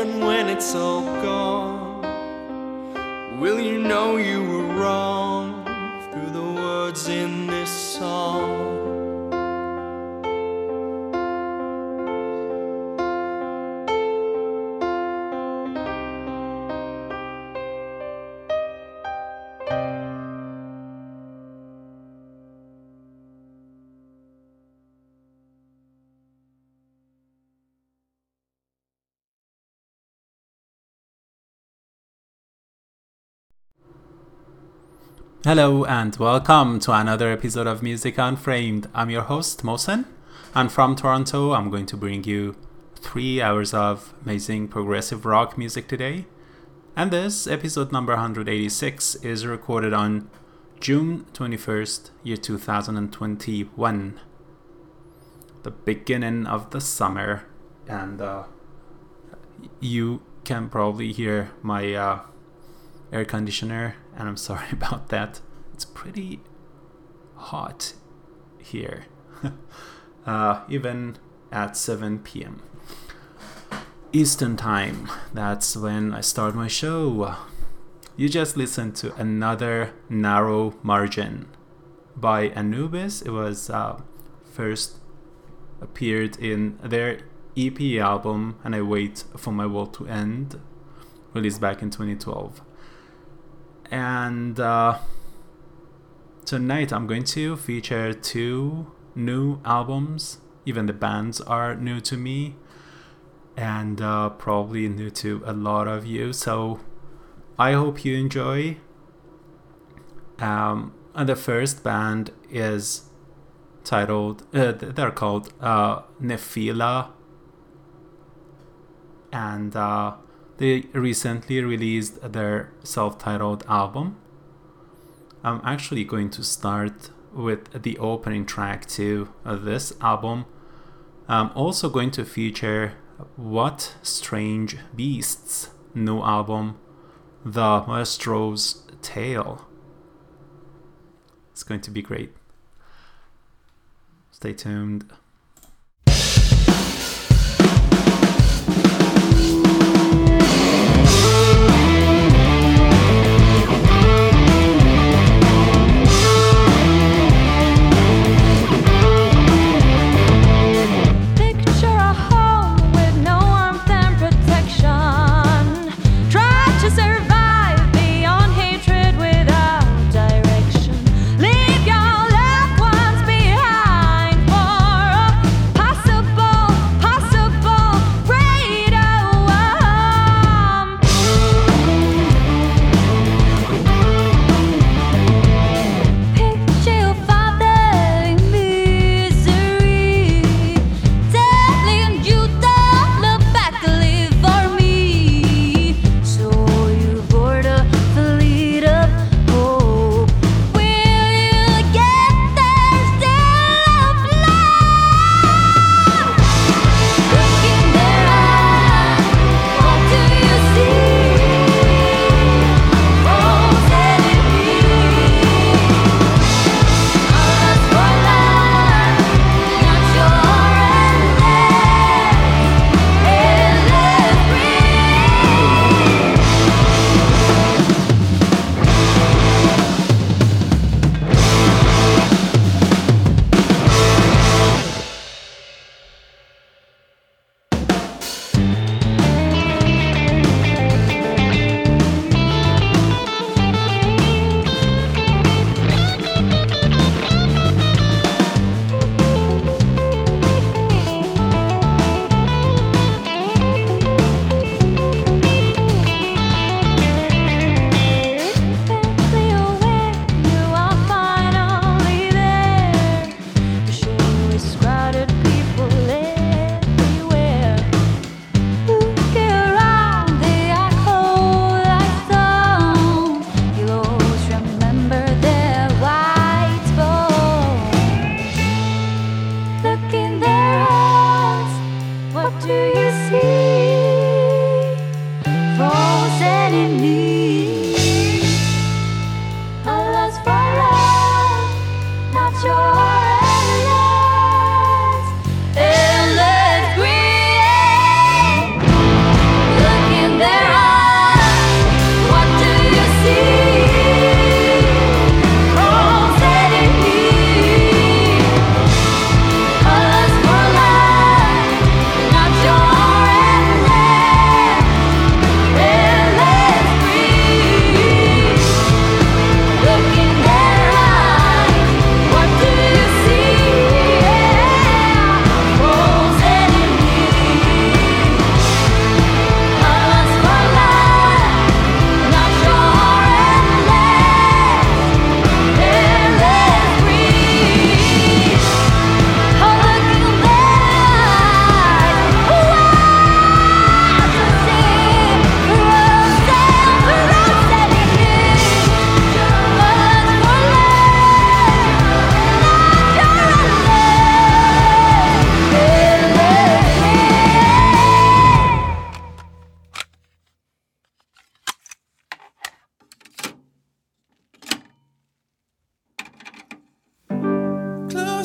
And when it's all gone, will you know you were wrong through the words in this song? Hello and welcome to another episode of Music Unframed. I'm your host, Mohsen, and from Toronto, I'm going to bring you three hours of amazing progressive rock music today. And this, episode number 186, is recorded on June 21st, year 2021. The beginning of the summer, and uh, you can probably hear my uh, air conditioner, and I'm sorry about that. It's pretty hot here, uh, even at 7 p.m. Eastern Time. That's when I start my show. You just listened to another narrow margin by Anubis. It was uh, first appeared in their EP album, and I wait for my world to end, released back in 2012. And uh, tonight I'm going to feature two new albums. Even the bands are new to me, and uh, probably new to a lot of you. So I hope you enjoy. Um, and the first band is titled, uh, they're called uh, Nephila. And uh, they recently released their self titled album. I'm actually going to start with the opening track to uh, this album. I'm also going to feature What Strange Beasts new album the maestro's tale. It's going to be great. Stay tuned.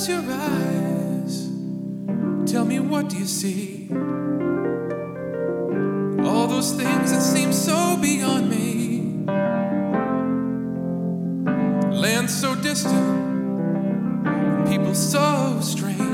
close your eyes. Tell me, what do you see? All those things that seem so beyond me. Land so distant, people so strange.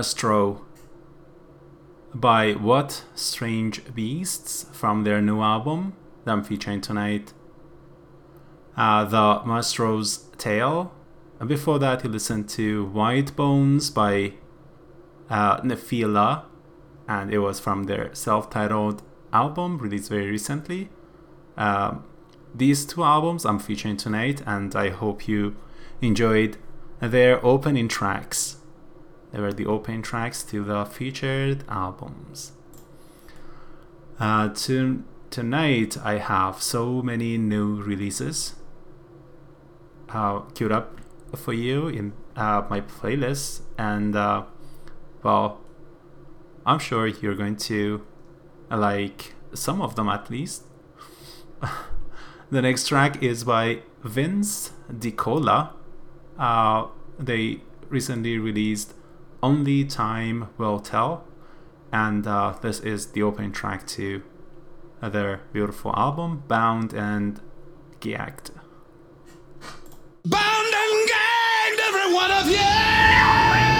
Maestro by What Strange Beasts from their new album that I'm featuring tonight. Uh, the Maestro's Tale. And before that, you listened to White Bones by uh, Nephila, and it was from their self titled album released very recently. Um, these two albums I'm featuring tonight, and I hope you enjoyed their opening tracks. They were the opening tracks to the featured albums. Uh, to, tonight, I have so many new releases uh, queued up for you in uh, my playlist, and uh, well, I'm sure you're going to like some of them at least. the next track is by Vince DiCola. Uh, they recently released Only Time Will Tell, and uh, this is the opening track to their beautiful album, Bound and Gagged. Bound and gagged, every one of you.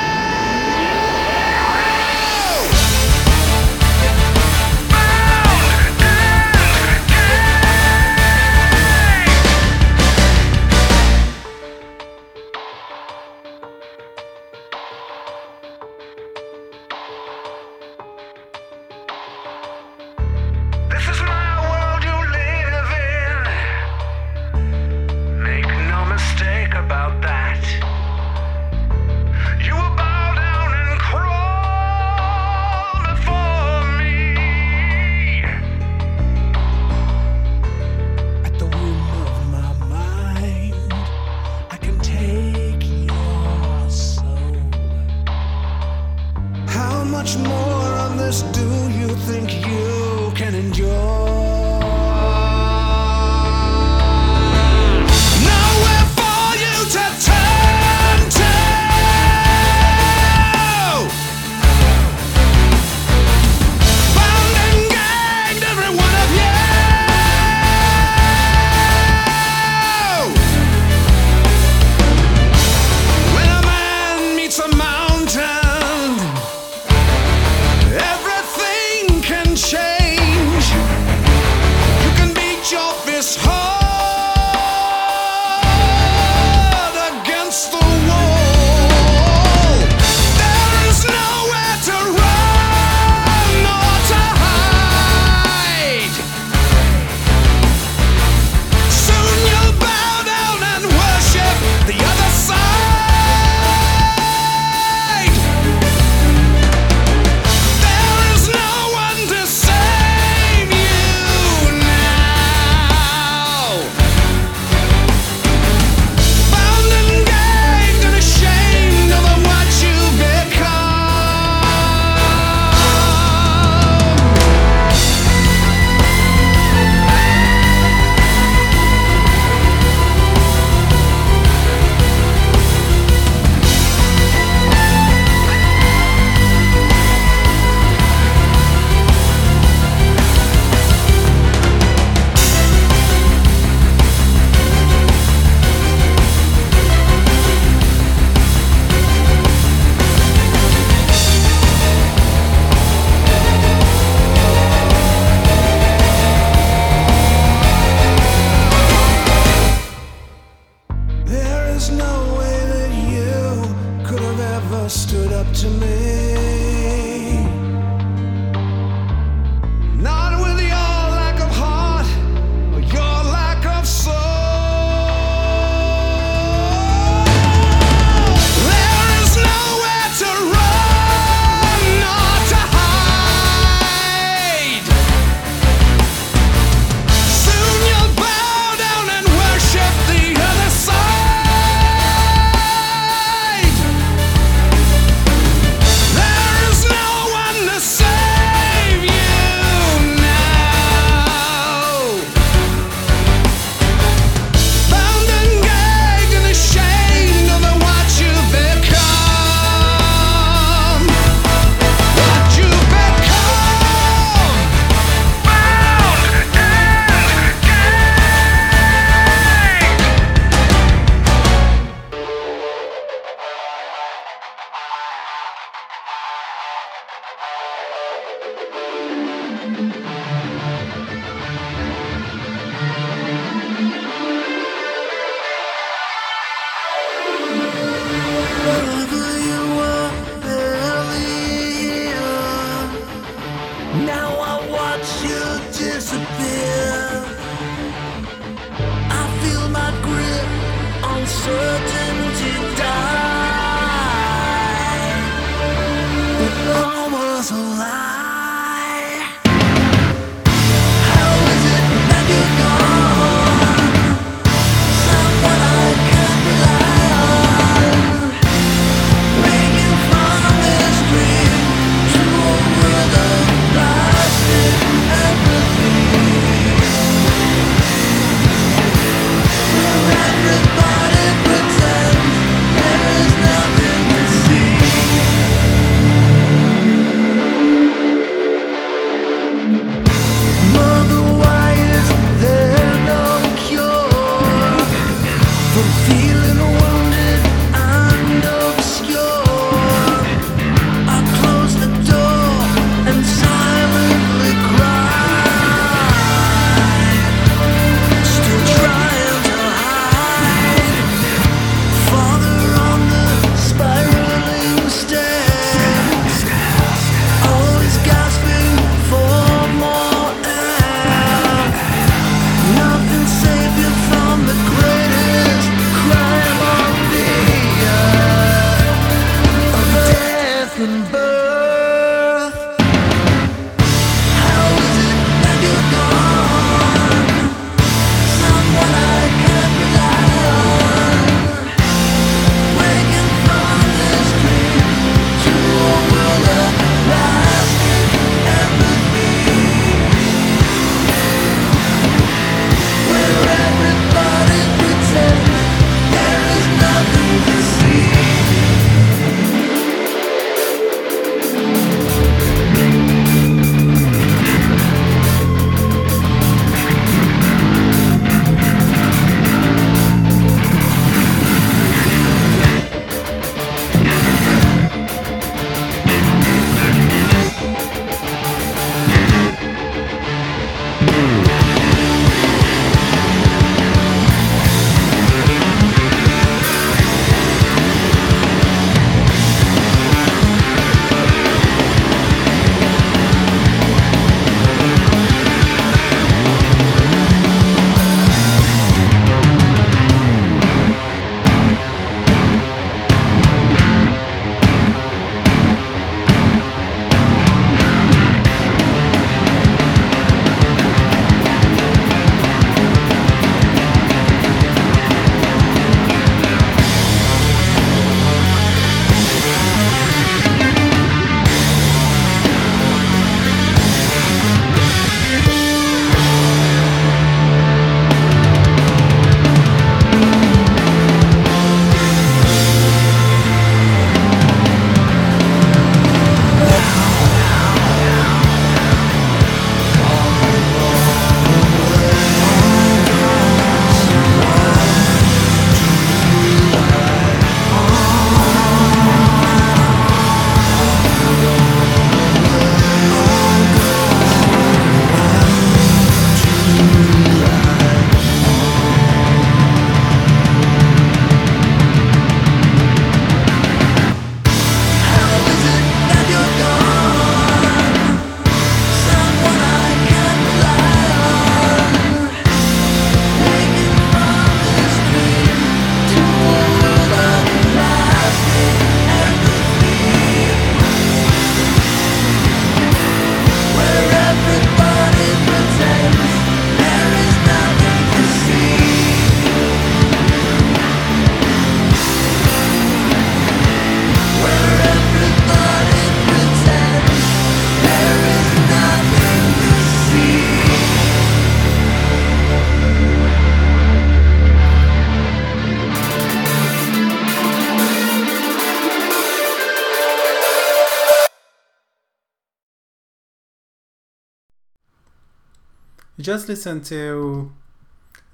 Just listened to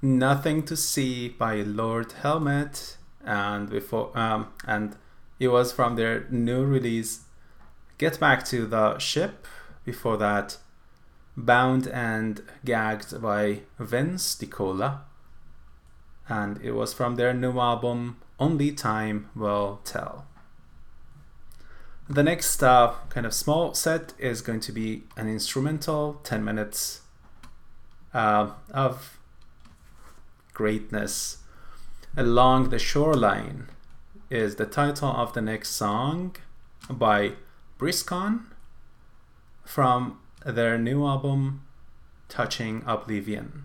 Nothing to See by Lord Helmet and before um and it was from their new release Get Back to the Ship. Before that Bound and Gagged by Vince DiCola. And it was from their new album Only Time Will Tell. The next uh, kind of small set is going to be an instrumental, 10 minutes uh, of greatness. Along the Shoreline is the title of the next song by Briscon from their new album Touching Oblivion.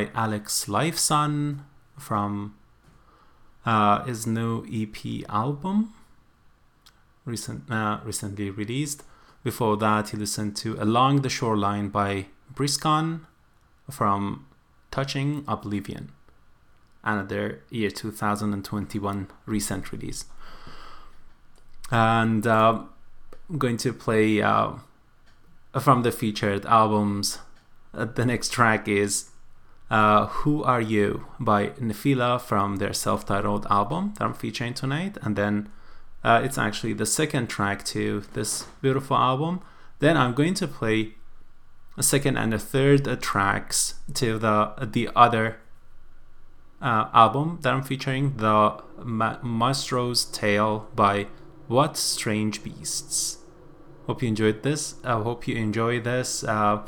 By Alex Lifeson from uh, his new EP album, recent, uh, recently released. Before that, he listened to Along the Shoreline by Briscon from Touching Oblivion, another year 2021 recent release. And uh, I'm going to play uh, from the featured albums. Uh, the next track is uh, Who Are You by Nefila from their self titled album that I'm featuring tonight. And then uh, it's actually the second track to this beautiful album. Then I'm going to play a second and a third uh, tracks to the the other uh, album that I'm featuring, the Ma- Maestro's Tale by What Strange Beasts. Hope you enjoyed this. I hope you enjoy this uh,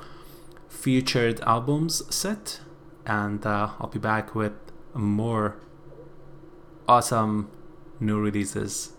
featured albums set, and uh, I'll be back with more awesome new releases.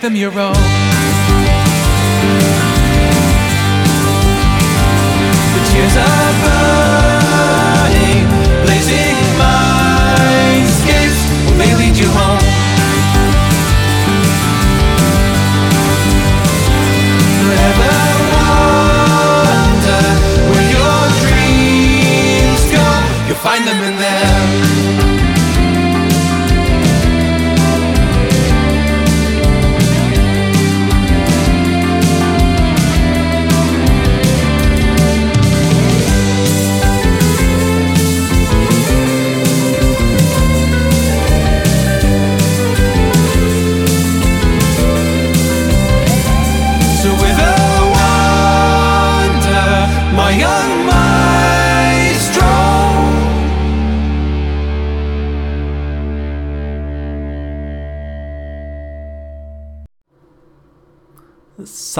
Them your own.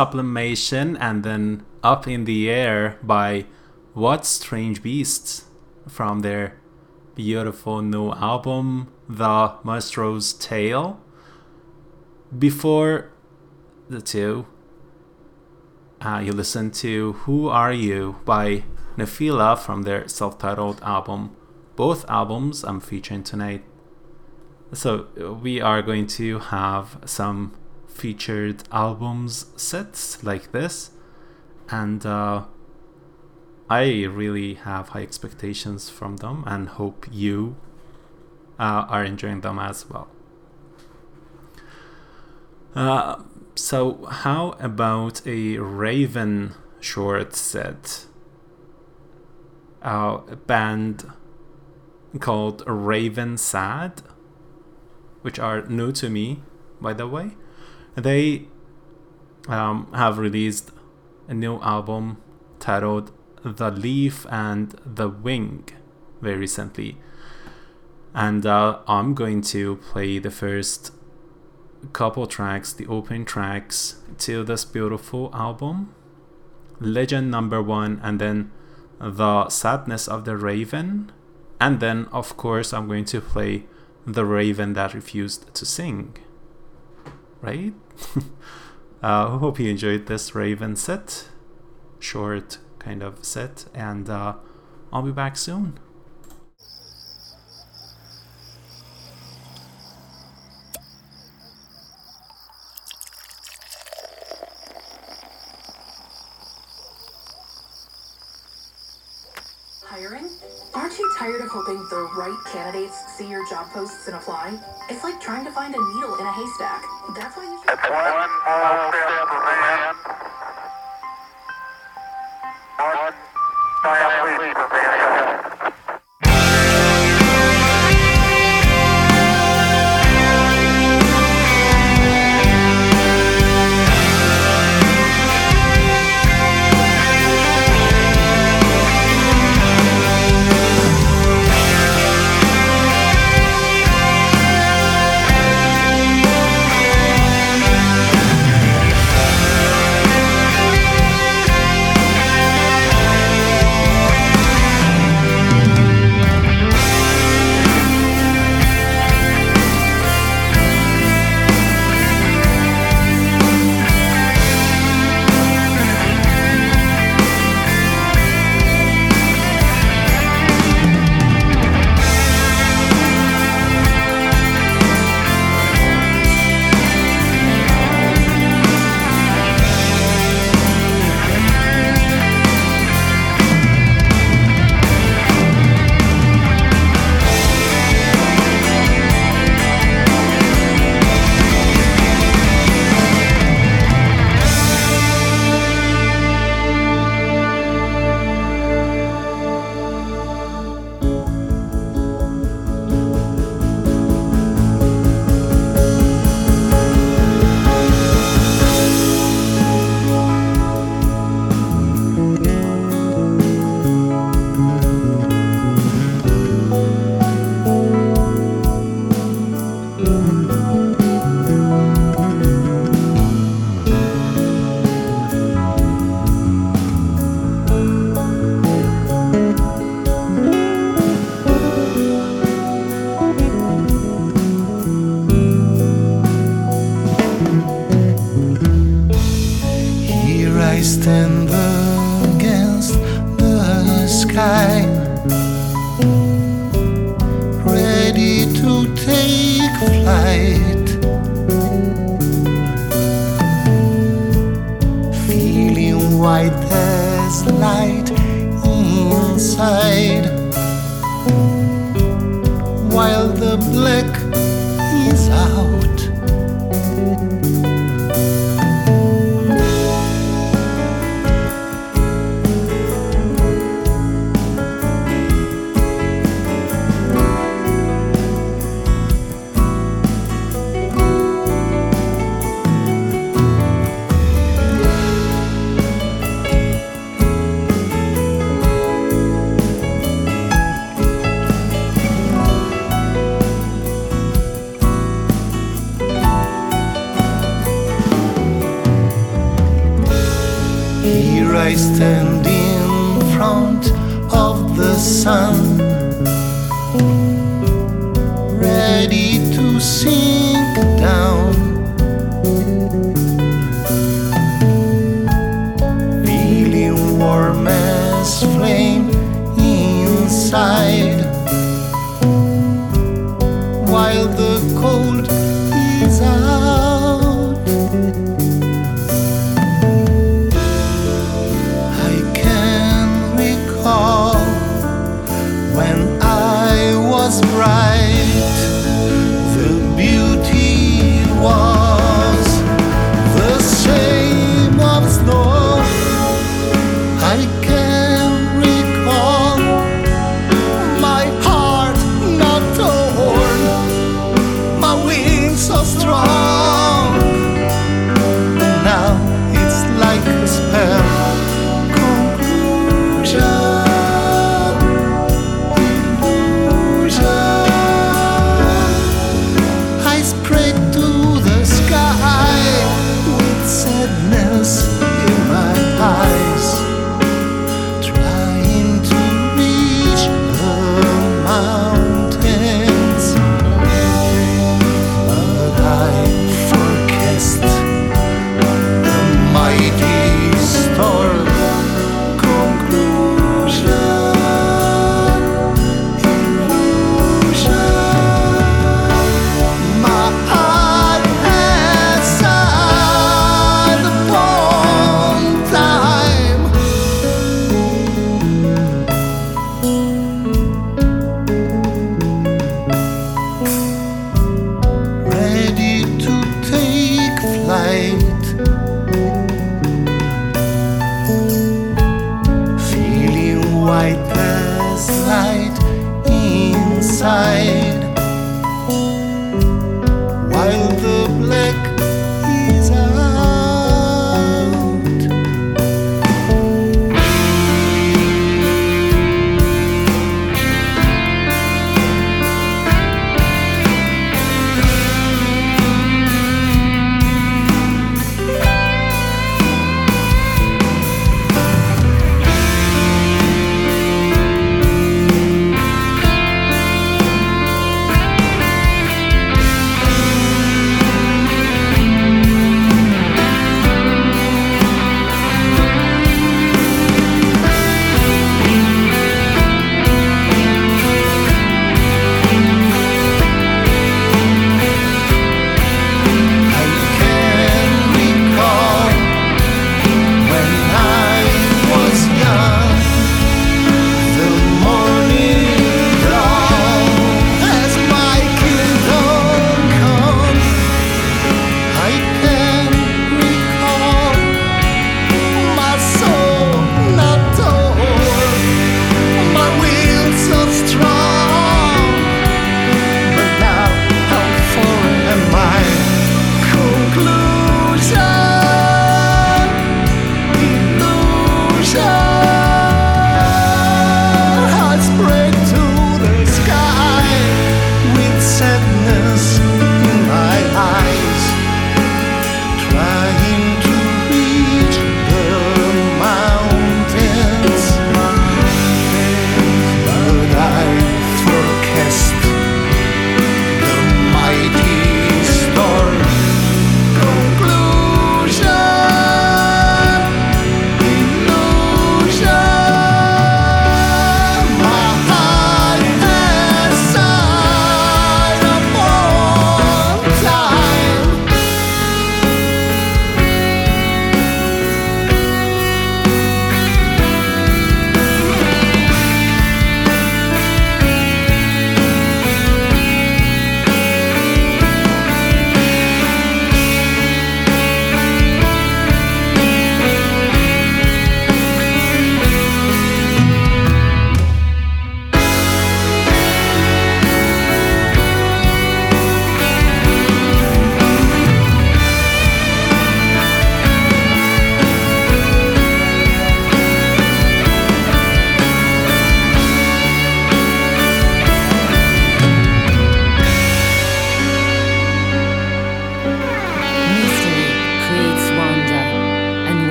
Sublimation and then Up in the Air by What Strange Beasts from their beautiful new album, The Maestro's Tale. Before the two, uh, you listen to Who Are You by Nefila from their self titled album. Both albums I'm featuring tonight. So, we are going to have some featured albums sets like this, and uh, I really have high expectations from them and hope you uh, are enjoying them as well. Uh, so, how about a Raven short set? Uh, a band called Raven Sad, which are new to me, by the way. They um, have released a new album titled The Leaf and the Wing very recently. And uh, I'm going to play the first couple tracks, the opening tracks to this beautiful album Legend Number One, and then The Sadness of the Raven And then, of course, I'm going to play The Raven That Refused to Sing. Right? uh, hope you enjoyed this Raven set. Short kind of set. And uh, I'll be back soon. Hiring? Aren't you tired of hoping the right candidates see your job posts and apply? It's like trying to find a needle in a haystack. That's why you should. It's one small step for man, one giant leap for mankind.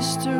Sister,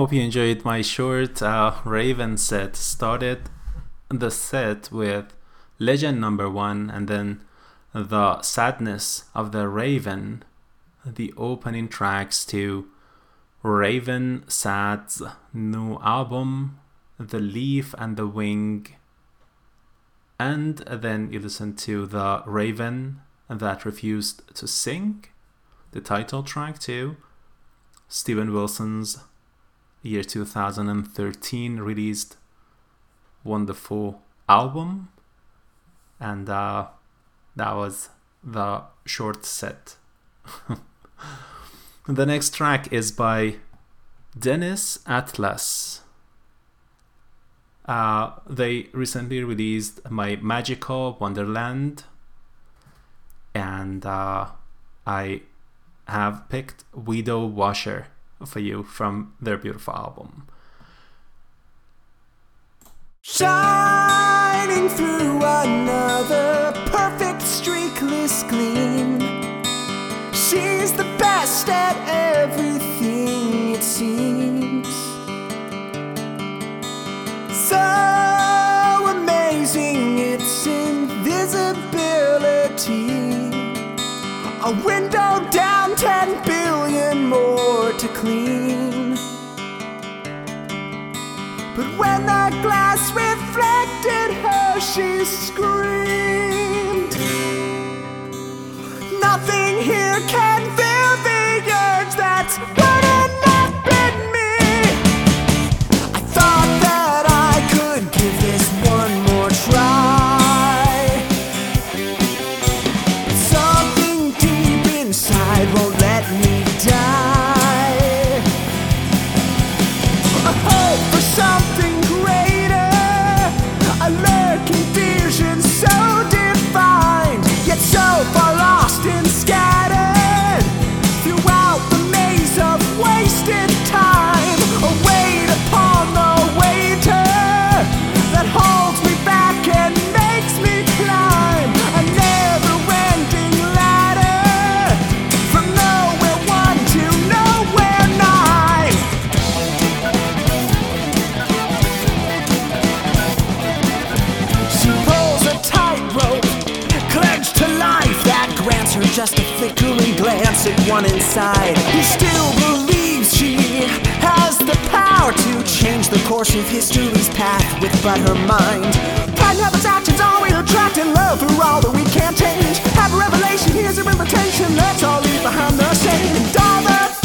Hope you enjoyed my short uh, Raven set. Started the set with Legend number one and then the sadness of the Raven, the opening tracks to Raven Sad's new album, The Leaf and the Wing. And then you listen to the Raven that refused to sing, the title track to Steven Wilson's year 2013 released wonderful album. And uh, that was the short set. The next track is by dennis atlas. Uh, they recently released my magical wonderland. And uh, i have picked window washer for you from their beautiful album Shining through another perfect streakless gleam. She's the best at everything, it seems. So amazing its invisibility. A window down, 10 billion more to clean. But when the glass reflected her, she screamed. Nothing here can one inside. Who still believes she has the power to change the course of history's path with but her mind. Pride and actions, always attracting love for all that we can't change. Have a revelation, here's your invitation. Let's all leave behind the shame and all the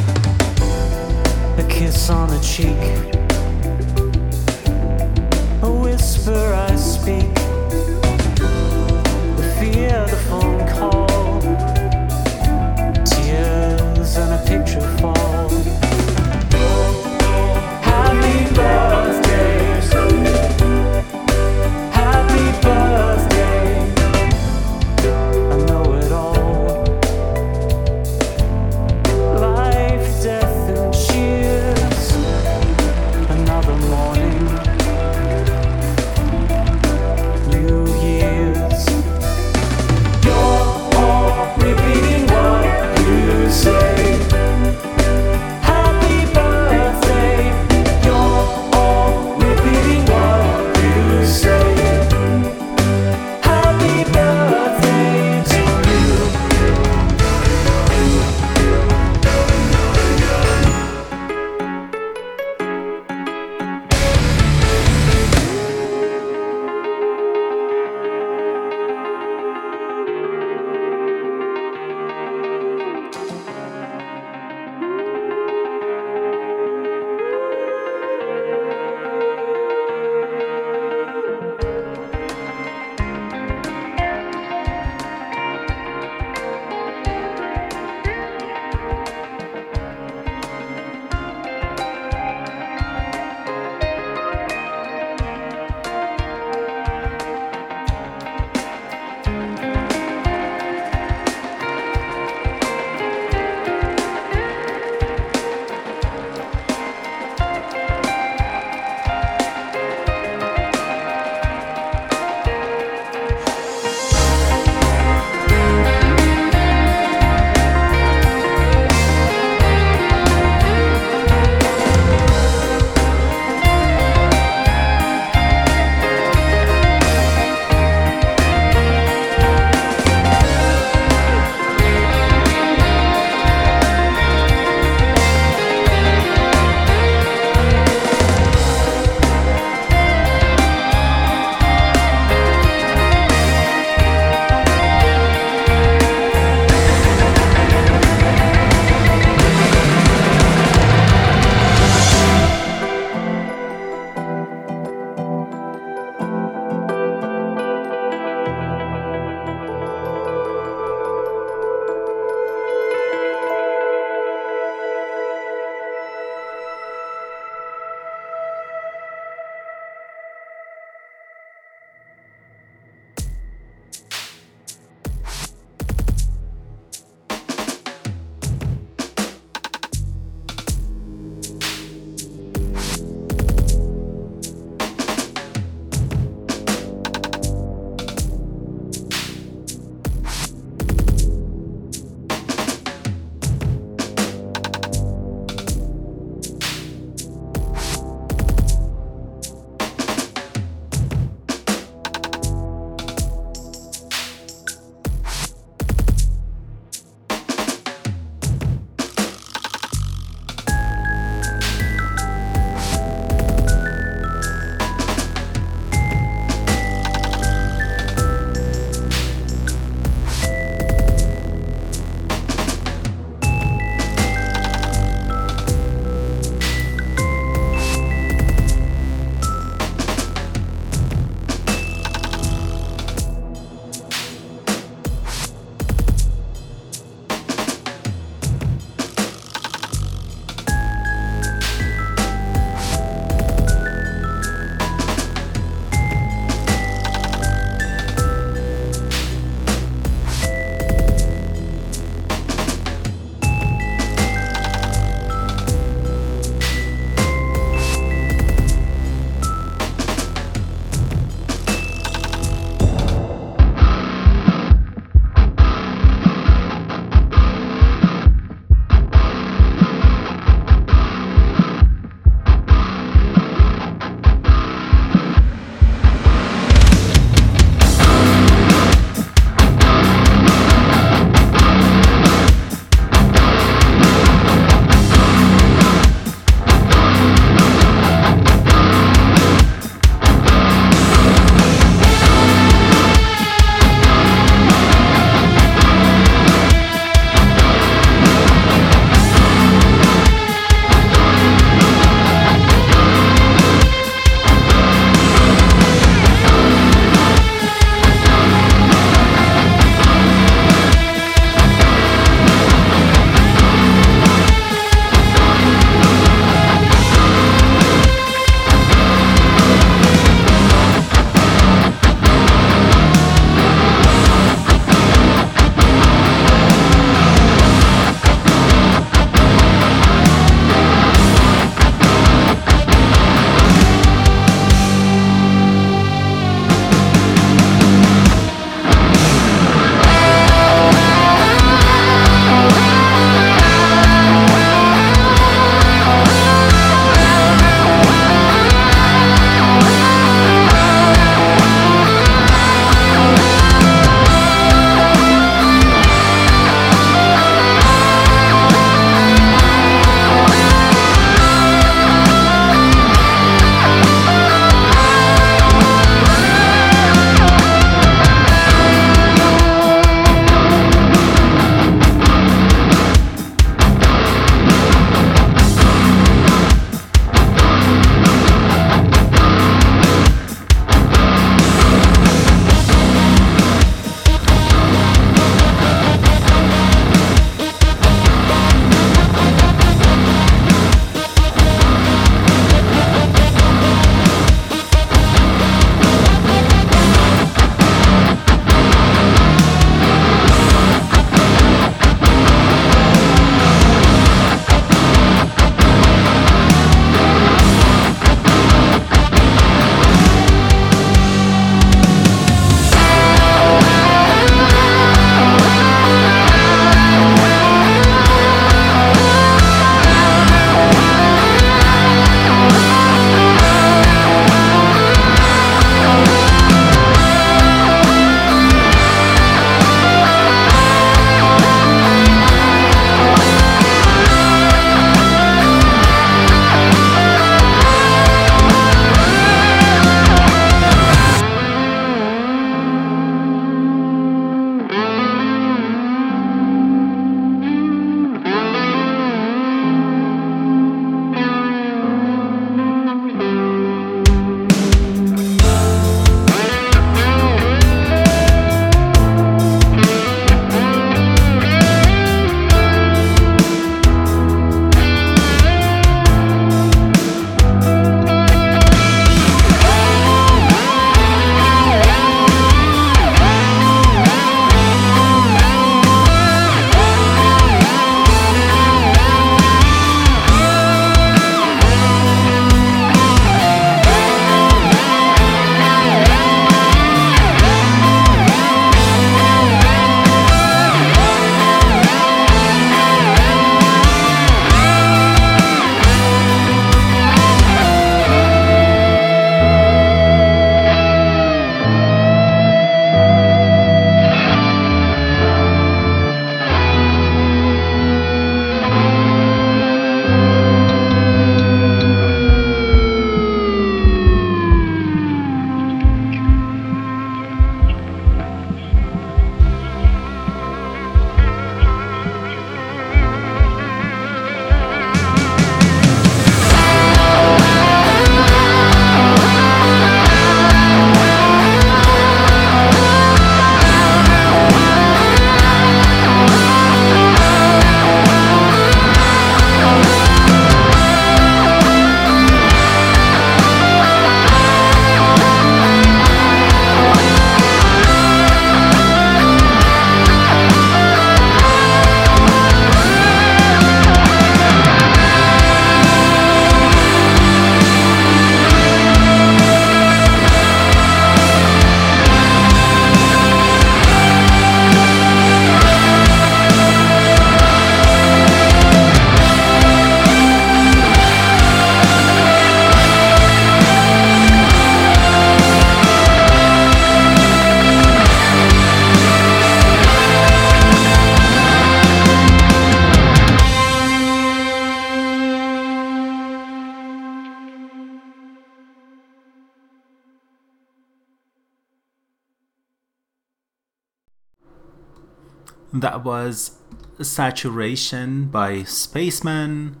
Saturation by Spaceman.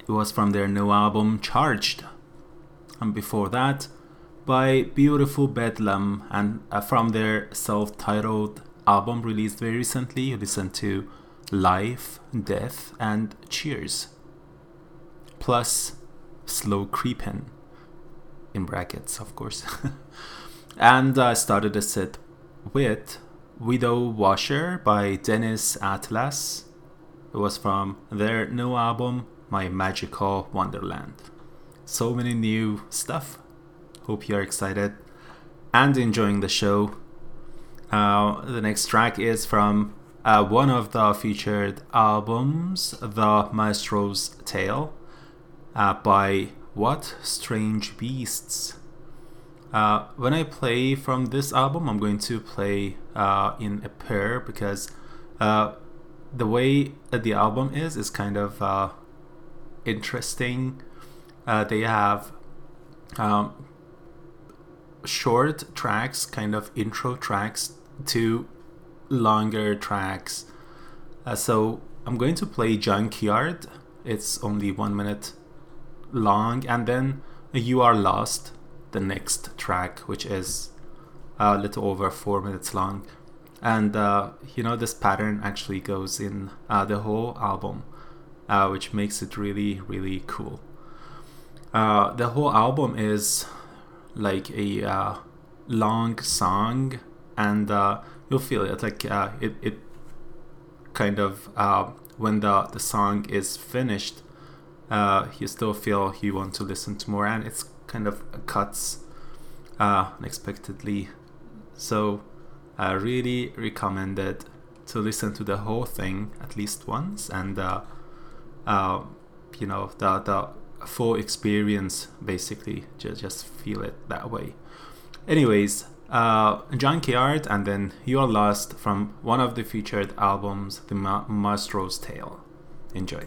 It was from their new album Charged. And before that, by Beautiful Bedlam, and uh, from their self titled album released very recently, you listen to Life, Death, and Cheers. Plus, Slow Creepin', in brackets, of course. and I started the set with Window Washer by Dennis Atlas. It was from their new album, My Magical Wonderland. So many new stuff. Hope you're excited and enjoying the show. Uh, the next track is from uh, one of the featured albums, The Maestro's Tale, uh, by What Strange Beasts. Uh, when I play from this album, I'm going to play uh, in a pair because uh, the way the album is is kind of uh, interesting. Uh, they have um, short tracks, kind of intro tracks, to longer tracks. Uh, so I'm going to play Junkyard. It's only one minute long, and then You Are Lost, the next track, which is a little over four minutes long. And uh, you know, this pattern actually goes in uh, the whole album, uh, which makes it really, really cool. Uh, the whole album is like a uh, long song, and uh, you'll feel it. Like it, it kind of when the the song is finished, you still feel you want to listen to more, and it's kind of cuts uh, unexpectedly. So I really recommend it to listen to the whole thing at least once and uh, uh, you know the the full experience basically just just feel it that way. Anyways, uh, Junkyard and then You're Lost from one of the featured albums, The Ma- Maestro's Tale. Enjoy.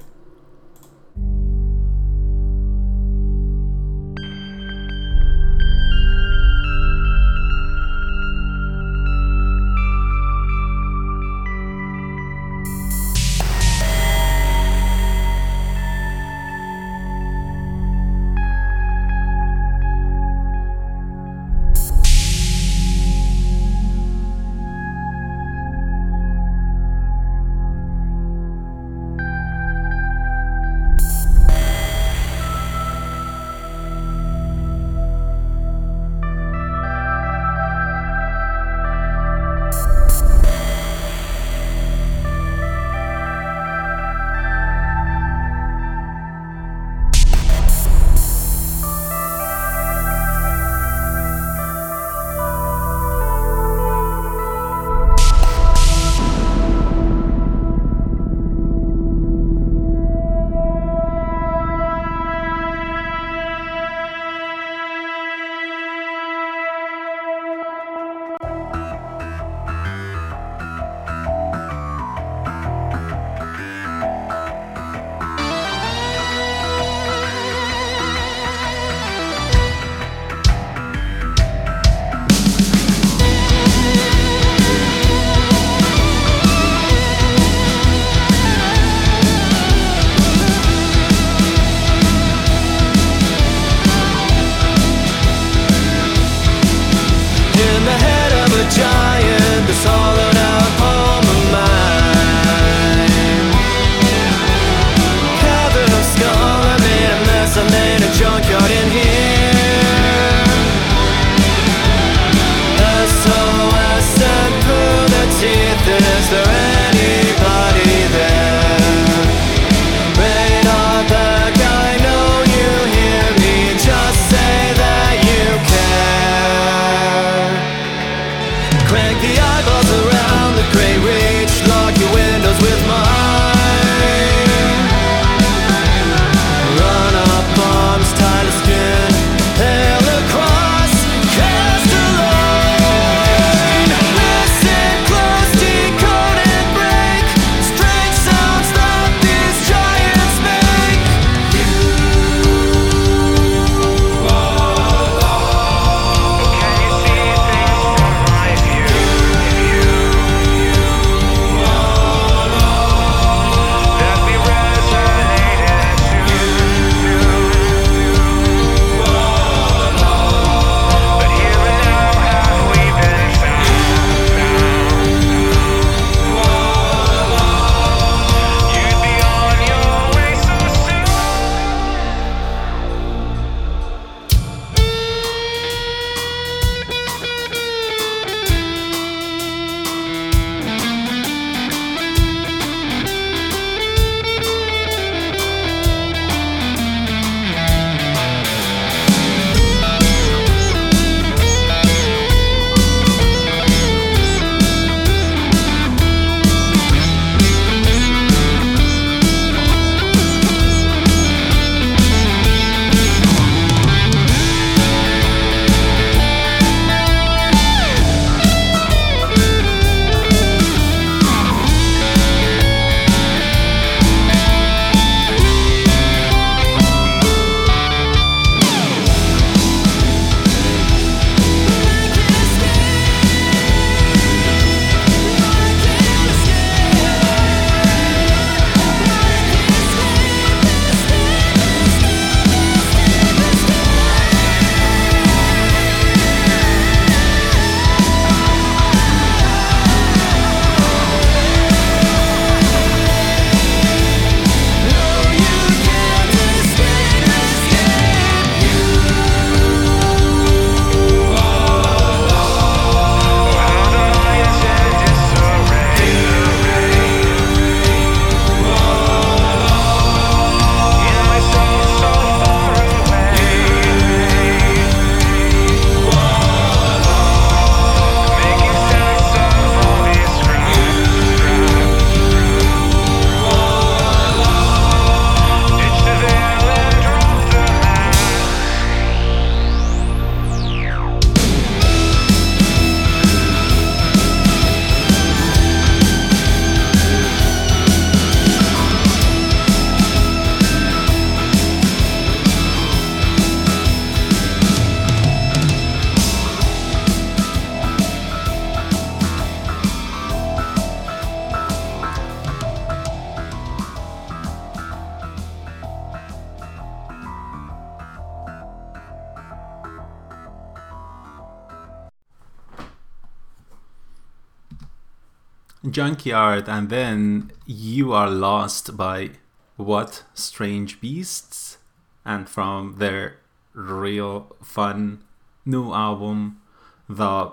Junkyard, and then You Are Lost by What Strange Beasts, and from their real fun new album, The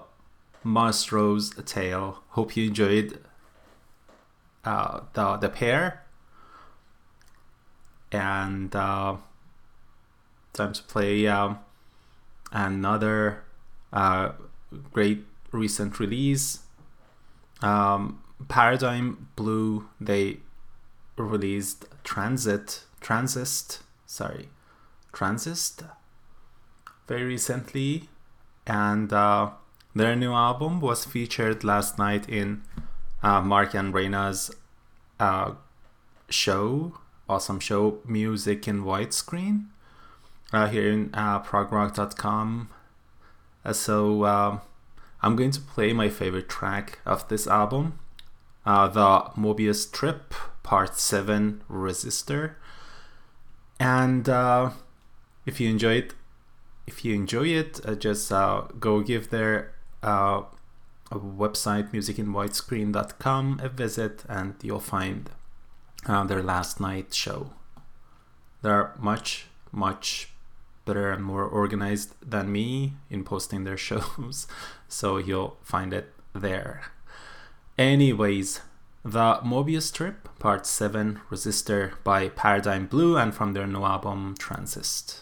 Maestro's Tale. Hope you enjoyed uh, the the pair, and uh, time to play um, another uh, great recent release. Um, Paradigm Blue. They released Transit Transist. Sorry, Transist very recently, and uh, their new album was featured last night in uh, Mark and Reina's uh, show, awesome show, Music in Widescreen, uh, here in uh, progrock.com. Uh, so um I'm going to play my favorite track of this album, uh, the Mobius Trip Part 7 Resistor. And uh, if you enjoy it, if you enjoy it, uh, just uh, go give their uh, website musicinwidescreen.com a visit and you'll find uh, their last night show. They're much, much better and more organized than me in posting their shows, so you'll find it there. Anyways, the Mobius Trip, Part 7 Resistor by Paradigm Blue, and from their new album Transist.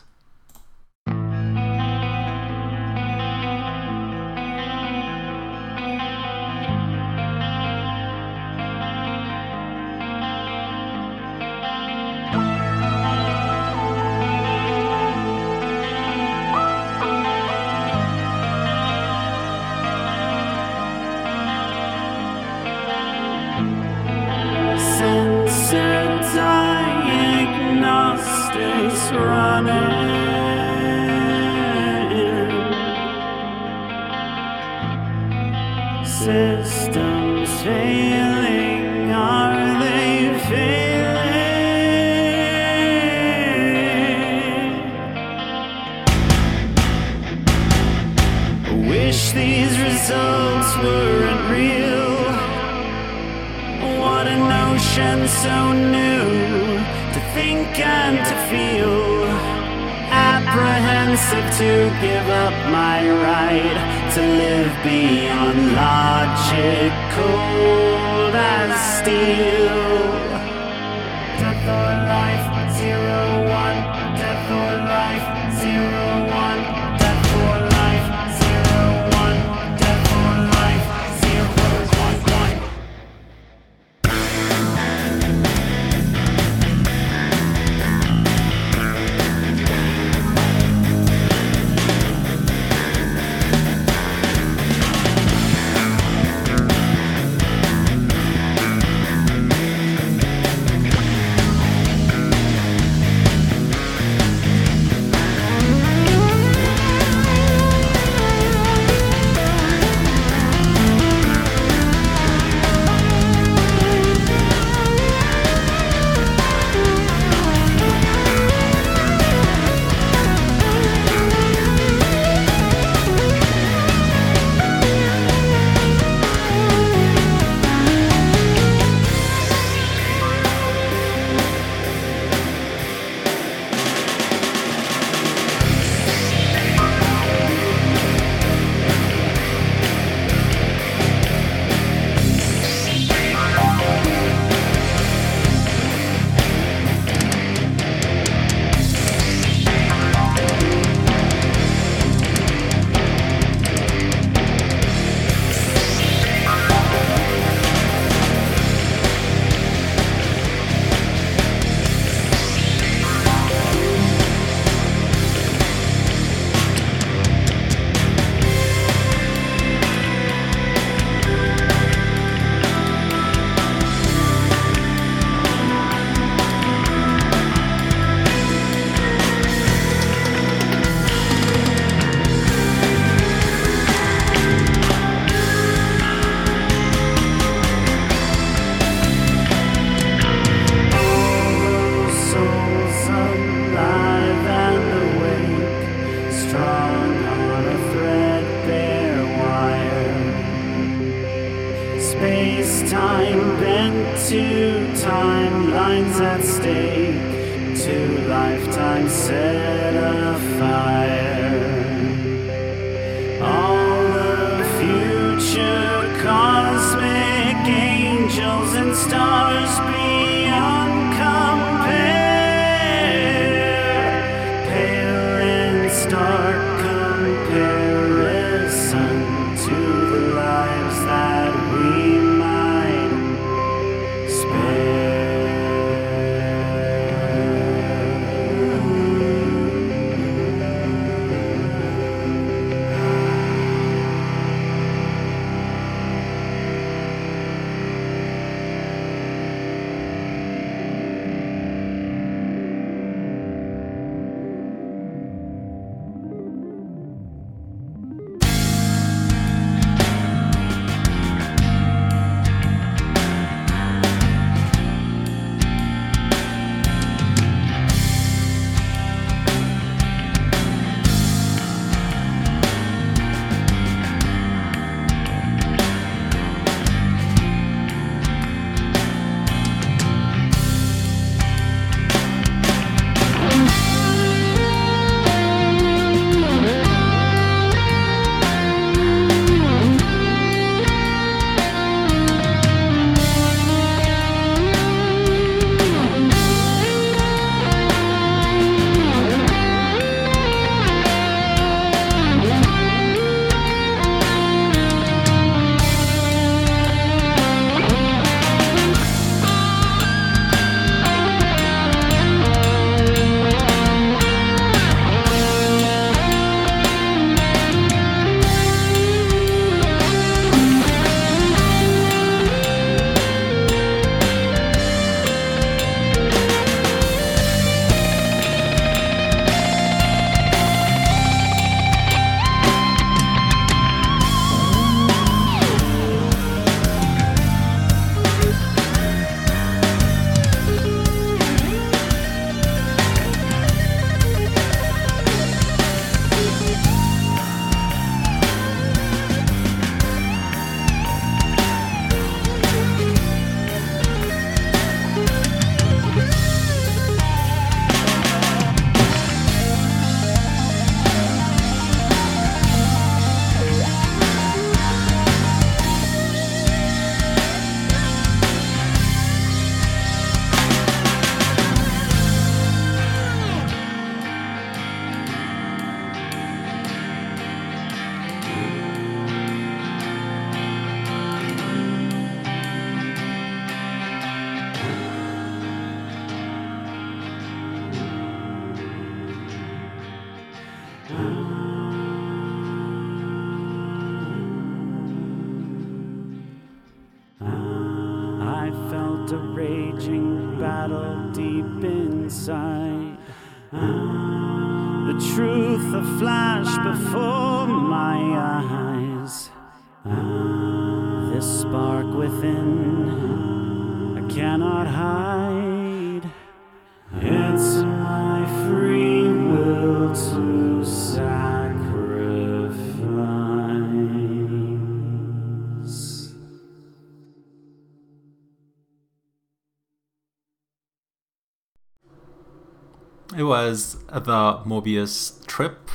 The Mobius Trip,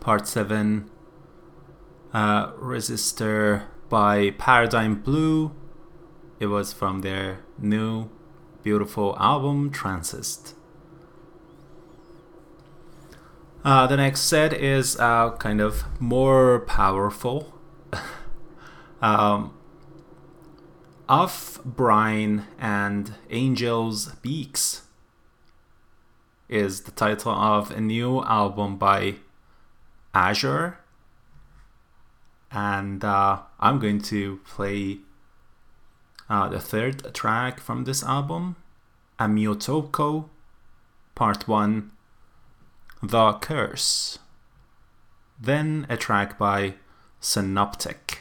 Part 7, uh, Resistor by Paradigm Blue. It was from their new, beautiful album, Transist. Uh, the next set is uh, kind of more powerful. um, of Brine and Angel's Beaks is the title of a new album by Azure. And uh, I'm going to play uh, the third track from this album, Amiotoko, Part 1, The Curse. Then a track by Synoptic.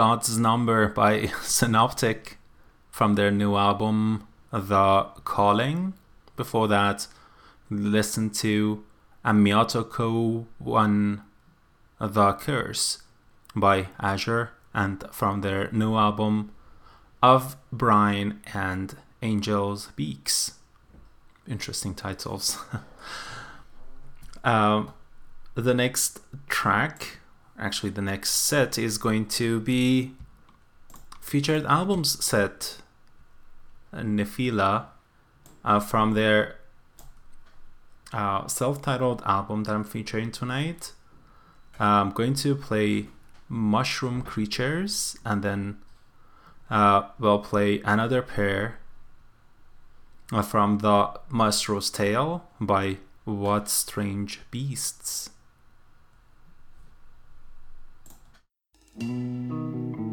God's Number by Synoptic from their new album The Calling. Before that, listen to Amiotoko One The Curse by Azure and from their new album Of Brine and Angels Beaks. Interesting titles. um, the next track, actually, the next set is going to be featured albums set Nefila uh, from their uh, self-titled album that I'm featuring tonight. I'm going to play Mushroom Creatures and then uh, we'll play another pair uh, from the Maestro's Tale by What Strange Beasts. Thank you.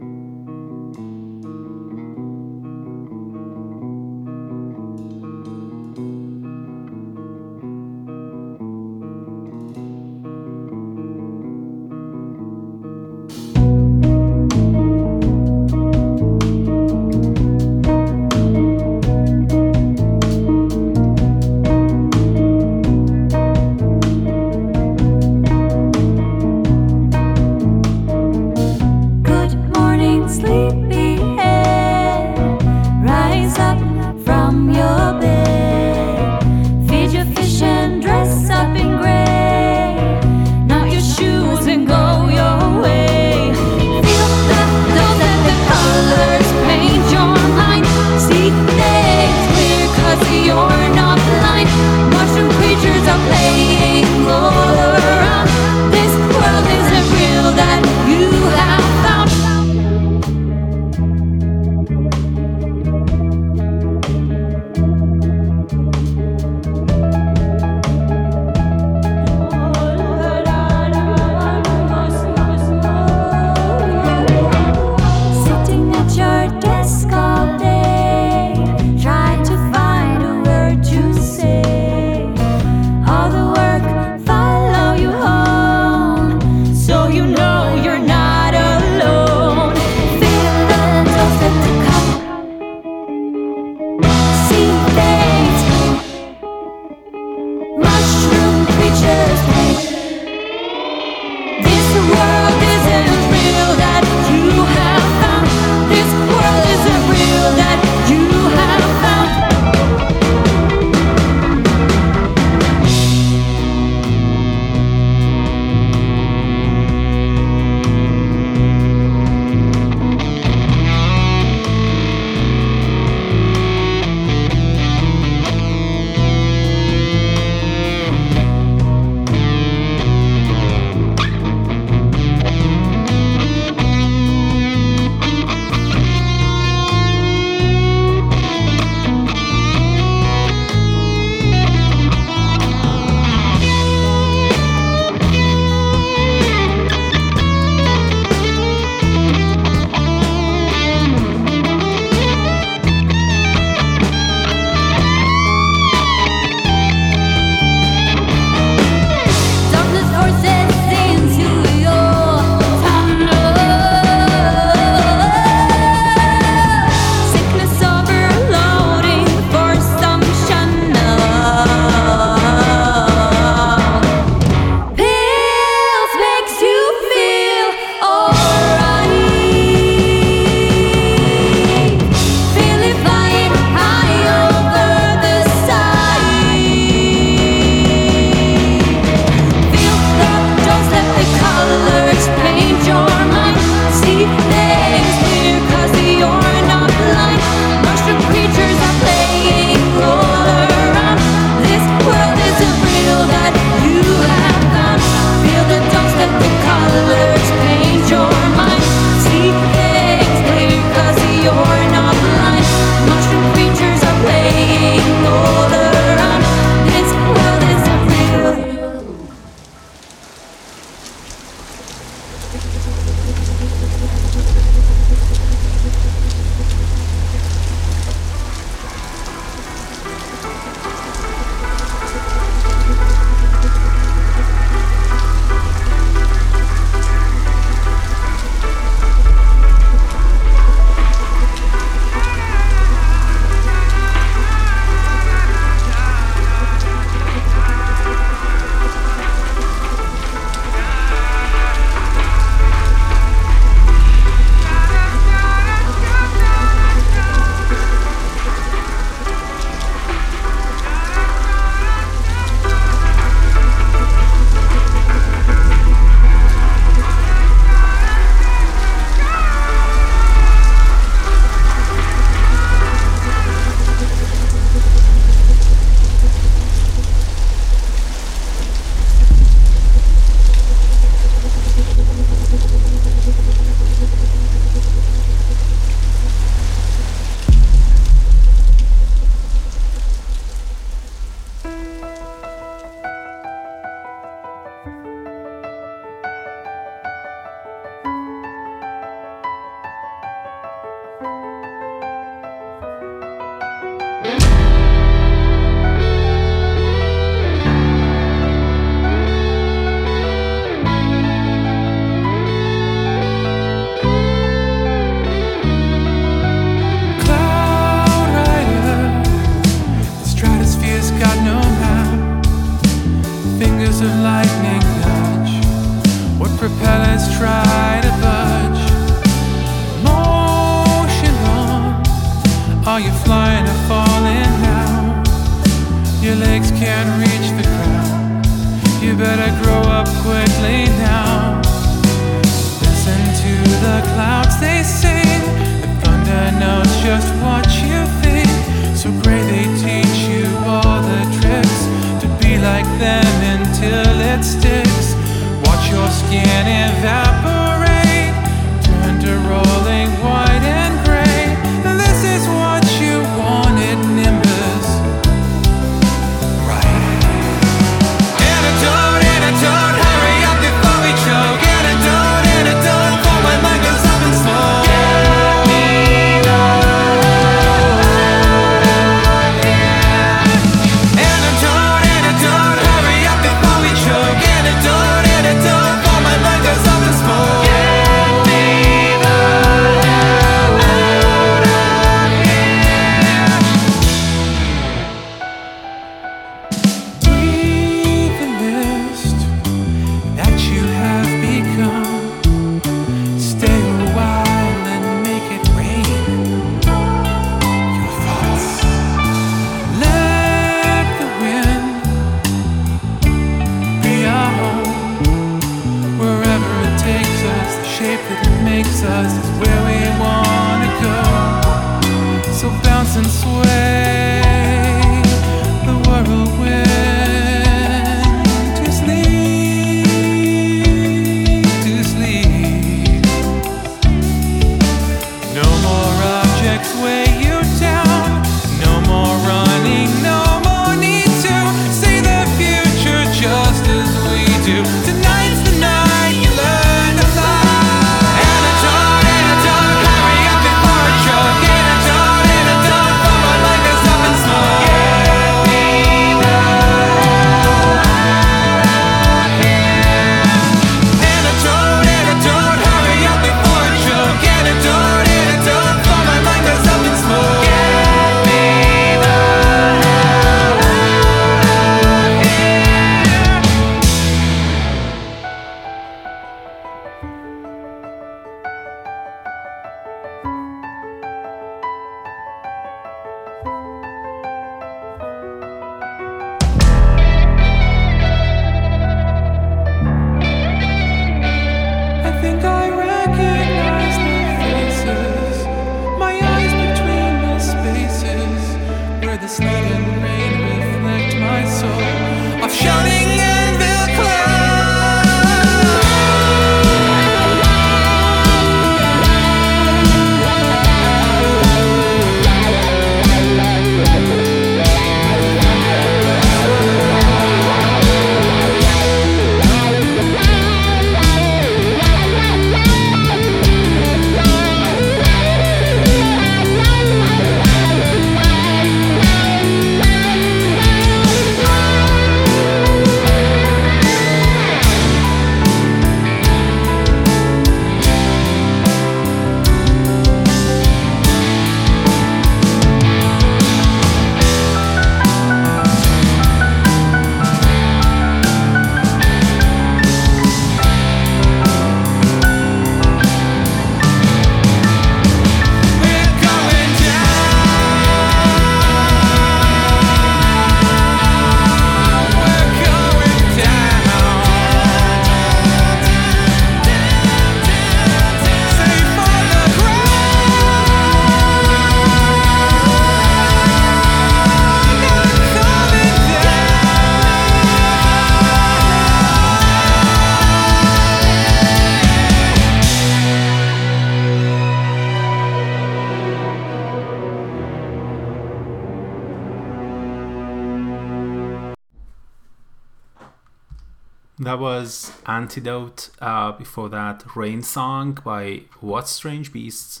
Antidote. Uh, before that, Rain Song by What Strange Beasts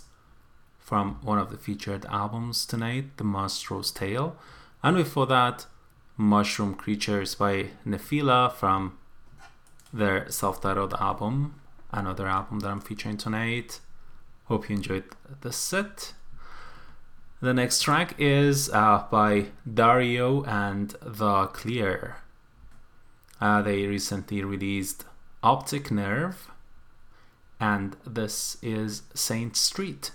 from one of the featured albums tonight, The Monstrous Tale. And before that, Mushroom Creatures by Nefila from their self titled album, another album that I'm featuring tonight. Hope you enjoyed the set. The next track is uh, by Dario and The Clear. Uh, they recently released optic nerve, and this is Saint Street.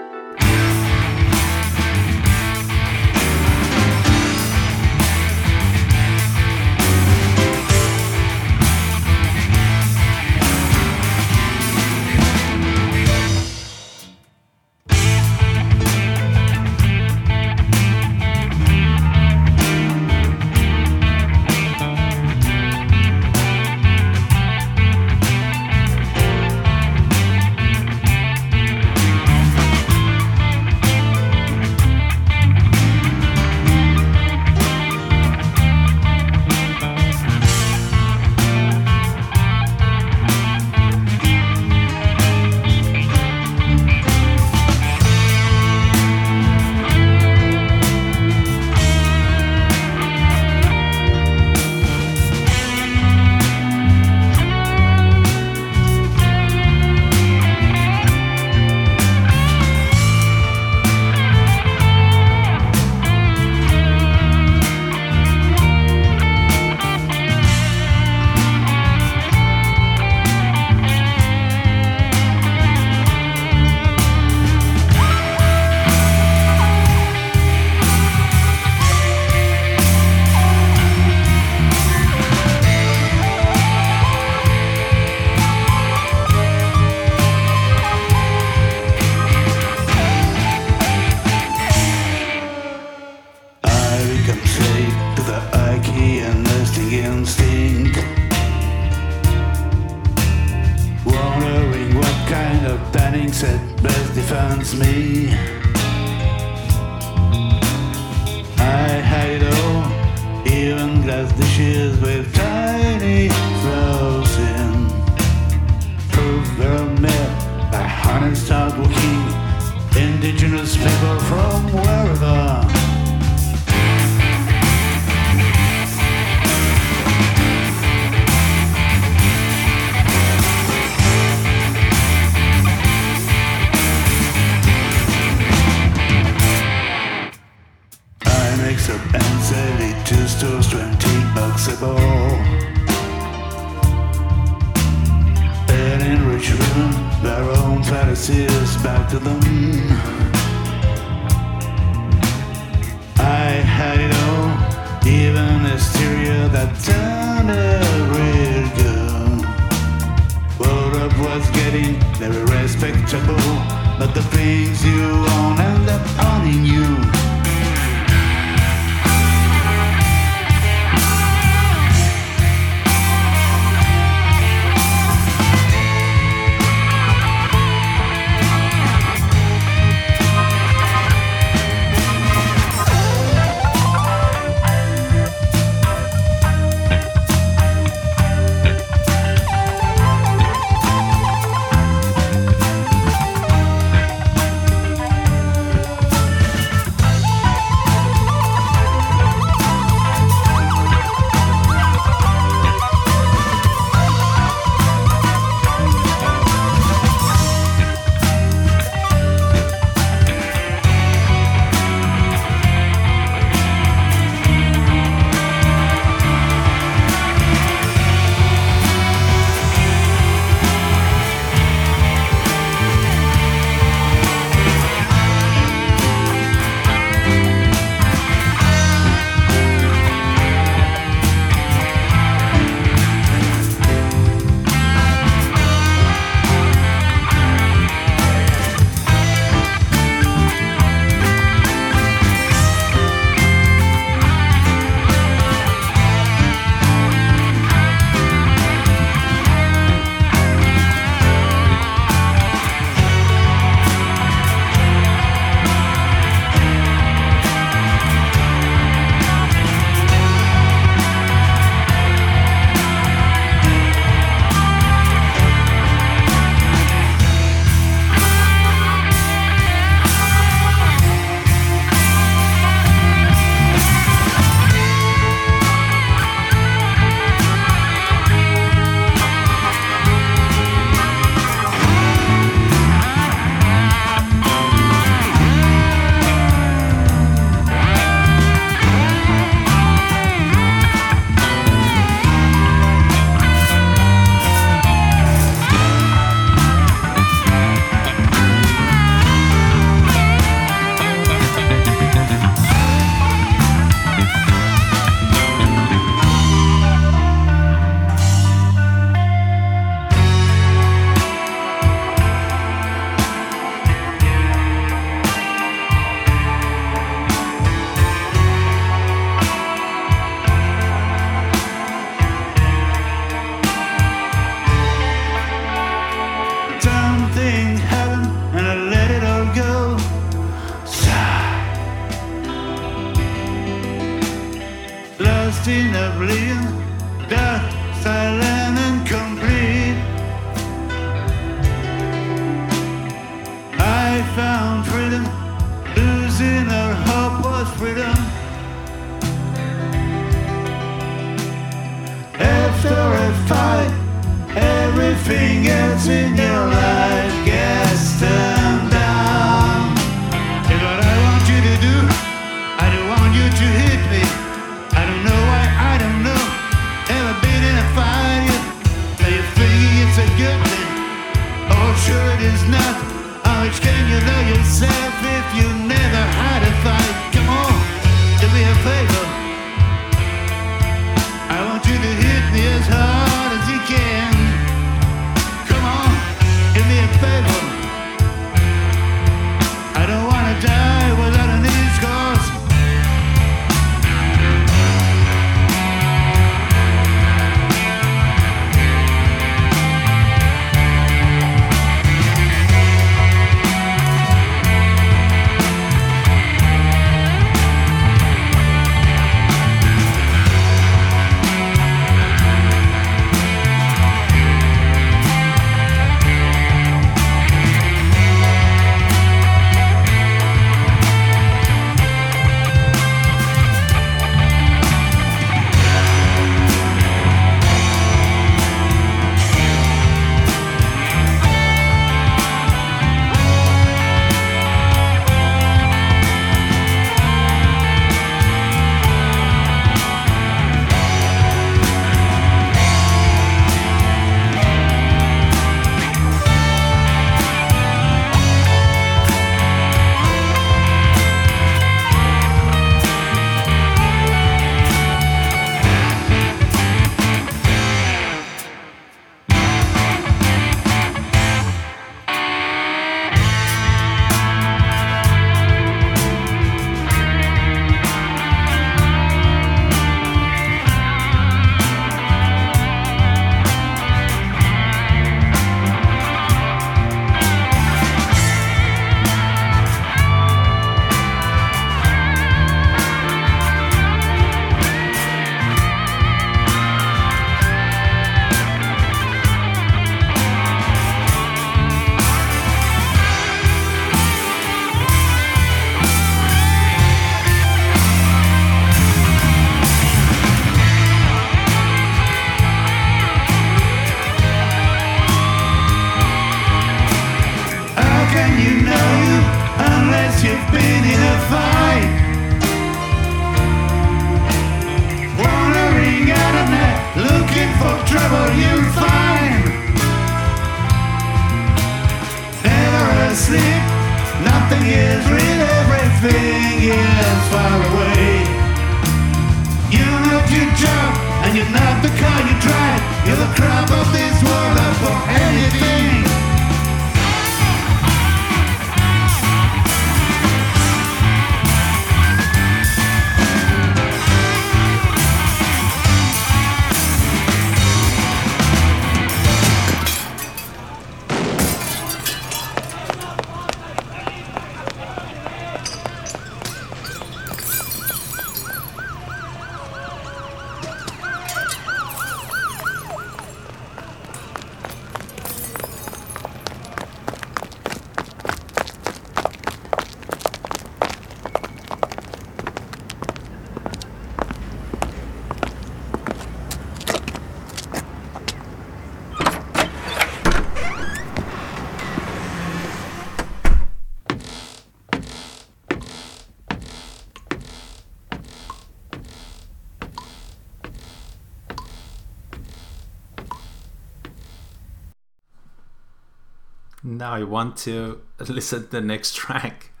I want to listen to the next track.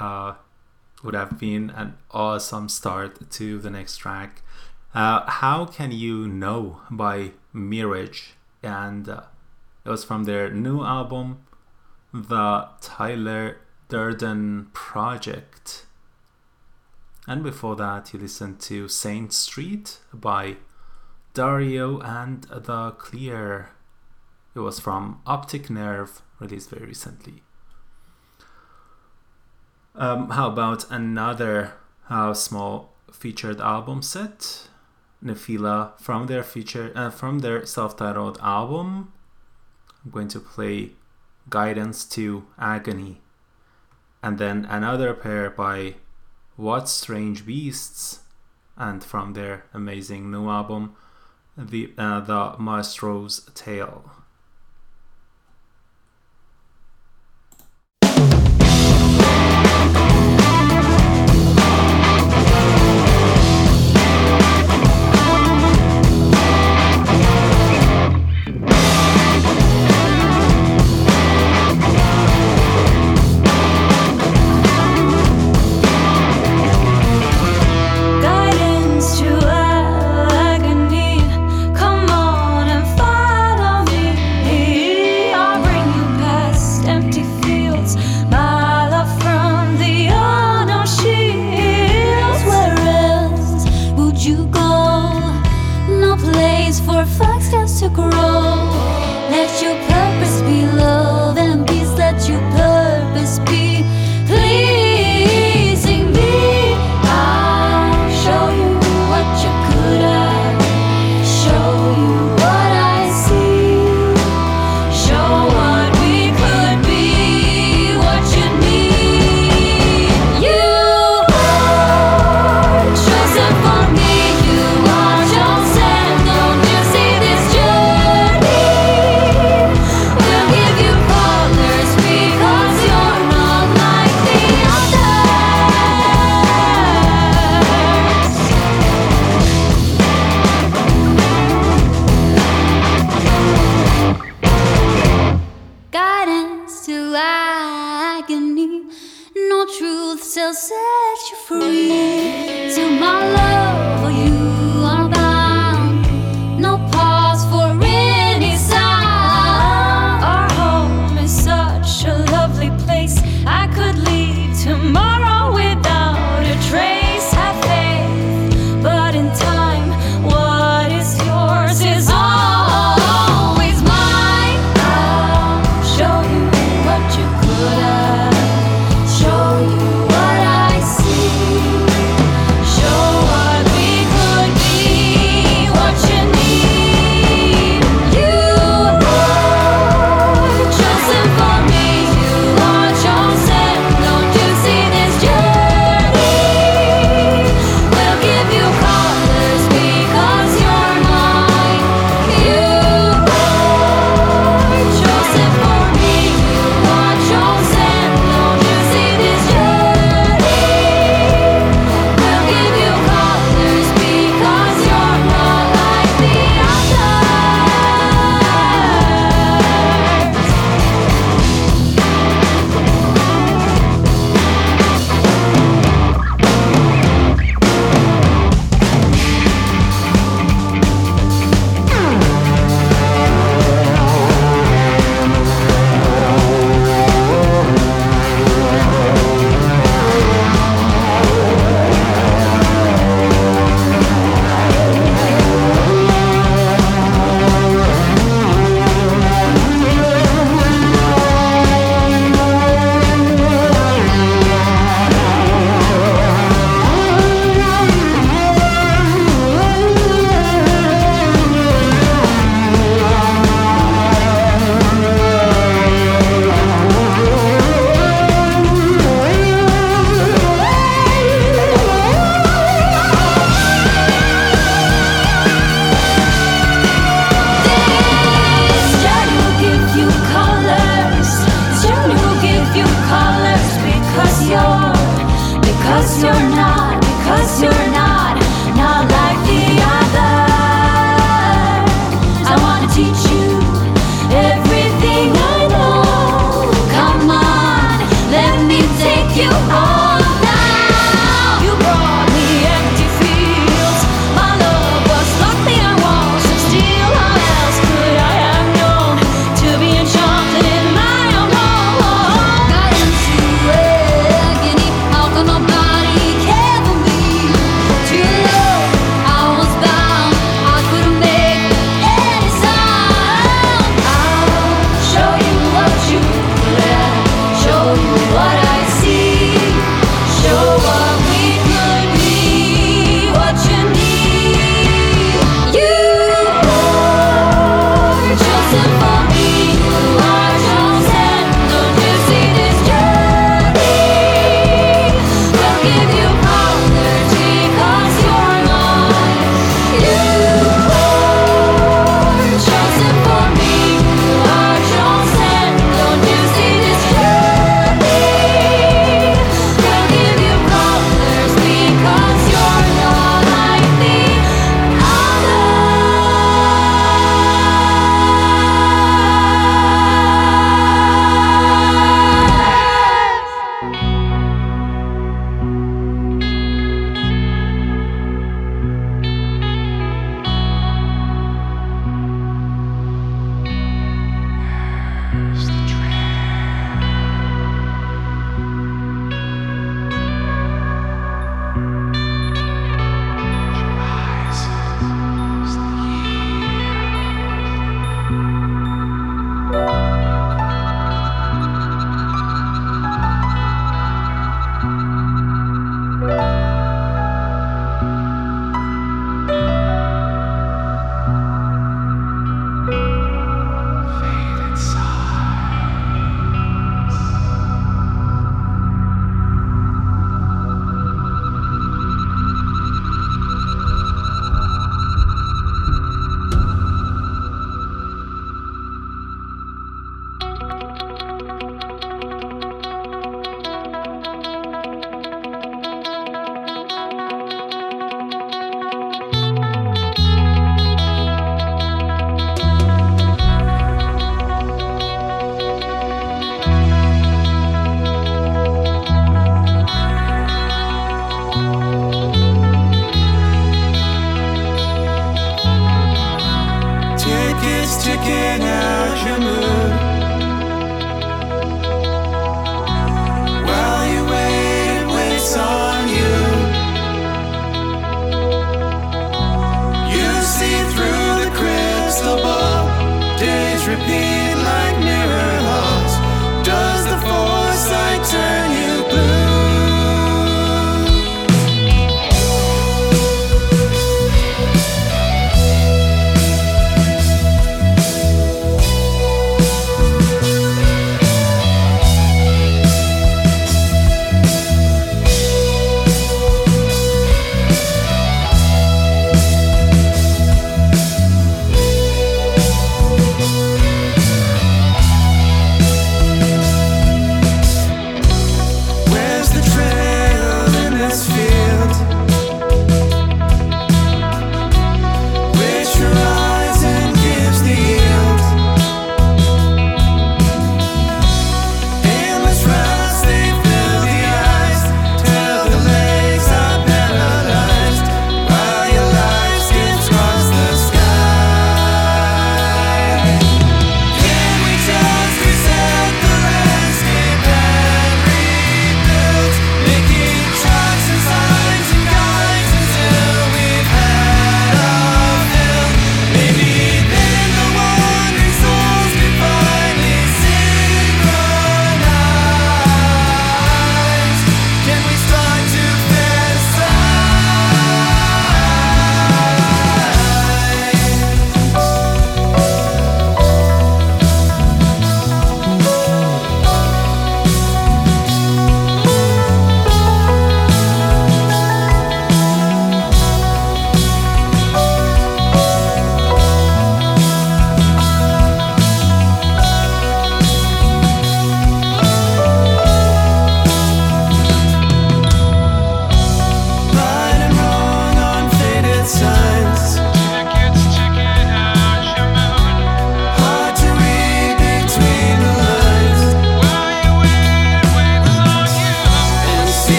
Uh, would have been an awesome start to the next track. Uh, How Can You Know by Mirage. And uh, it was from their new album, The Tyler Durden Project. And before that, you listened to Saint Street by Dario and The Clear. It was from Optic Nerve, released very recently. Um, how about another uh, small featured album set? Nefila from their feature uh, from their self-titled album. I'm going to play Guidance to Agony, and then another pair by What Strange Beasts, and from their amazing new album, the uh, the Maestro's Tale.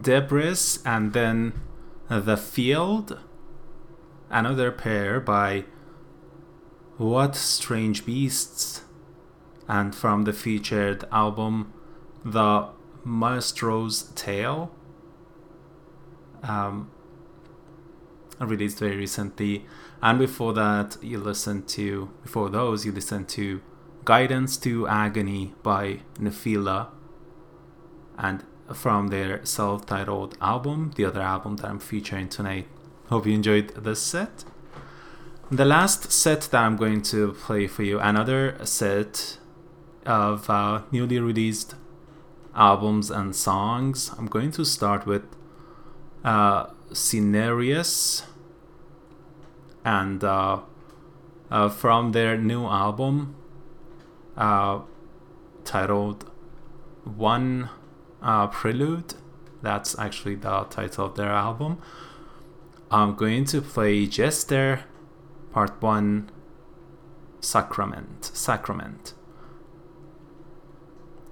Debris and then The Field, another pair by What Strange Beasts. and from the featured album, The Maestro's Tale, um, released very recently. And before that, you listened to, before those, you listened to Guidance to Agony by Nefila And from their self titled album, the other album that I'm featuring tonight. Hope you enjoyed this set. The last set that I'm going to play for you, another set of uh, newly released albums and songs. I'm going to start with uh, Scenarius and uh, uh, from their new album uh, titled One uh, Prelude. That's actually the title of their album. I'm going to play Jester Part 1 Sacrament. Sacrament.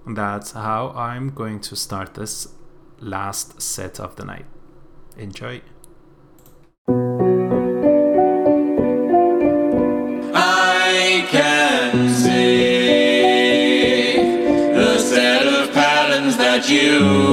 That's how I'm going to start this last set of the night. Enjoy. Patterns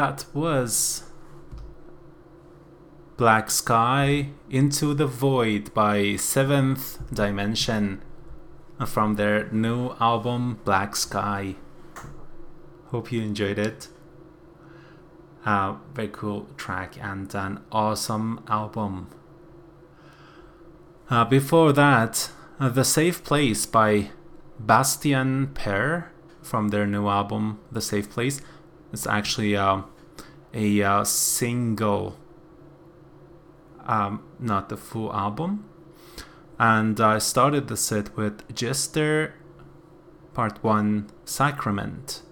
That was Black Sky Into the Void by Seventh Dimension from their new album Black Sky. Hope you enjoyed it. Uh, very cool track and an awesome album. Uh, before that, uh, The Safe Place by Bastian Pear from their new album The Safe Place. It's actually uh, a uh, single, um, not the full album. And I started the set with Jester Part 1 Sacrament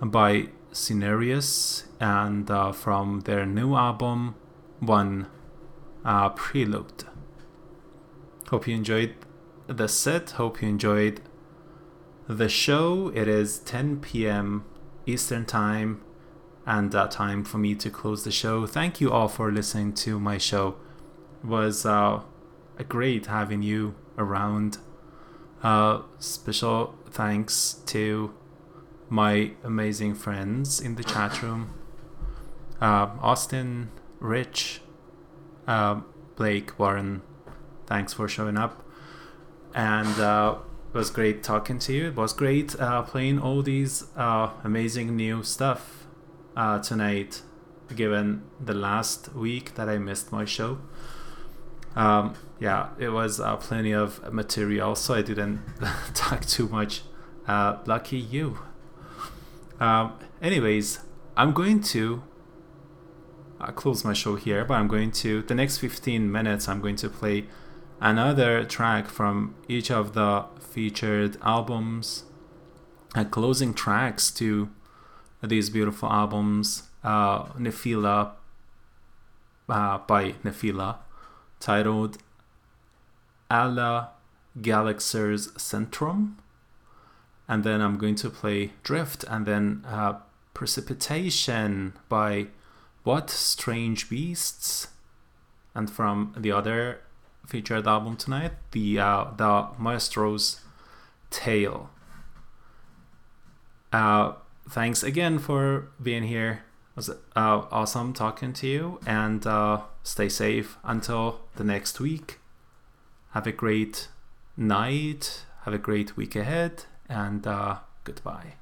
by Scenarius and uh, from their new album One uh, Prelude. Hope you enjoyed the set. Hope you enjoyed the show. It is 10 p.m. Eastern Time and uh, time for me to close the show. Thank you all for listening to my show. It was uh, great having you around. Uh, special thanks to my amazing friends in the chat room uh, Austin, Rich, uh, Blake, Warren. Thanks for showing up. And uh, it was great talking to you. It was great uh, playing all these uh, amazing new stuff uh, tonight, given the last week that I missed my show. Um, yeah, it was uh, plenty of material, so I didn't talk too much. Uh, lucky you. Um, anyways, I'm going to uh, close my show here, but I'm going to, the next 15 minutes, I'm going to play another track from each of the featured albums, uh, closing tracks to these beautiful albums. Uh, Nephila uh, by Nefila, titled Alla Galaxers Centrum. And then I'm going to play Drift and then uh, Precipitation by What Strange Beasts. And from the other featured album tonight, the uh, the Maestro's Tale. Uh, thanks again for being here. It was uh, awesome talking to you, and uh, stay safe until the next week. Have a great night. Have a great week ahead, and uh, goodbye.